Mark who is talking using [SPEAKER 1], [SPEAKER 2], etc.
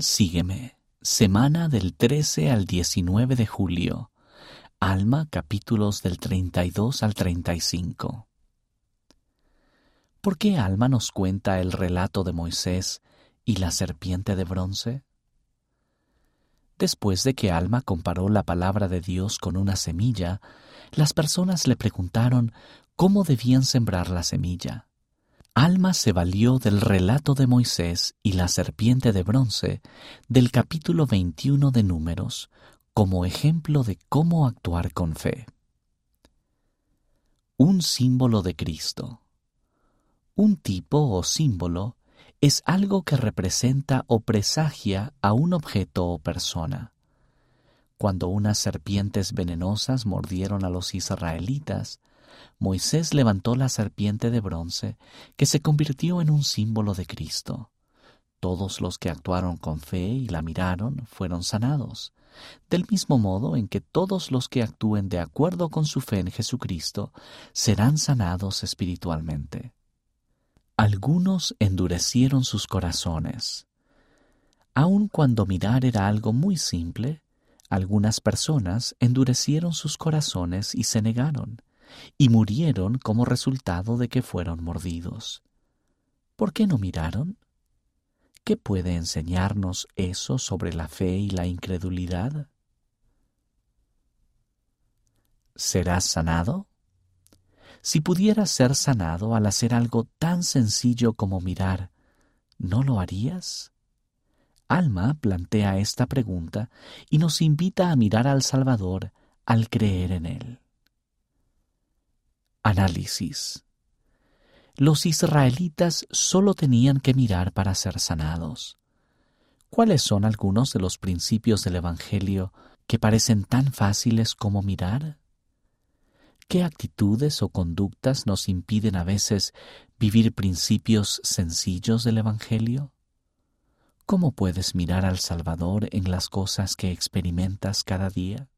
[SPEAKER 1] Sígueme. Semana del 13 al 19 de julio. Alma, capítulos del 32 al 35. ¿Por qué Alma nos cuenta el relato de Moisés y la serpiente de bronce? Después de que Alma comparó la palabra de Dios con una semilla, las personas le preguntaron cómo debían sembrar la semilla. Alma se valió del relato de Moisés y la serpiente de bronce del capítulo 21 de Números como ejemplo de cómo actuar con fe. Un símbolo de Cristo. Un tipo o símbolo es algo que representa o presagia a un objeto o persona. Cuando unas serpientes venenosas mordieron a los israelitas, Moisés levantó la serpiente de bronce que se convirtió en un símbolo de Cristo. Todos los que actuaron con fe y la miraron fueron sanados, del mismo modo en que todos los que actúen de acuerdo con su fe en Jesucristo serán sanados espiritualmente. Algunos endurecieron sus corazones. Aun cuando mirar era algo muy simple, algunas personas endurecieron sus corazones y se negaron y murieron como resultado de que fueron mordidos. ¿Por qué no miraron? ¿Qué puede enseñarnos eso sobre la fe y la incredulidad? ¿Serás sanado? Si pudieras ser sanado al hacer algo tan sencillo como mirar, ¿no lo harías? Alma plantea esta pregunta y nos invita a mirar al Salvador al creer en Él. Análisis. Los israelitas solo tenían que mirar para ser sanados. ¿Cuáles son algunos de los principios del Evangelio que parecen tan fáciles como mirar? ¿Qué actitudes o conductas nos impiden a veces vivir principios sencillos del Evangelio? ¿Cómo puedes mirar al Salvador en las cosas que experimentas cada día?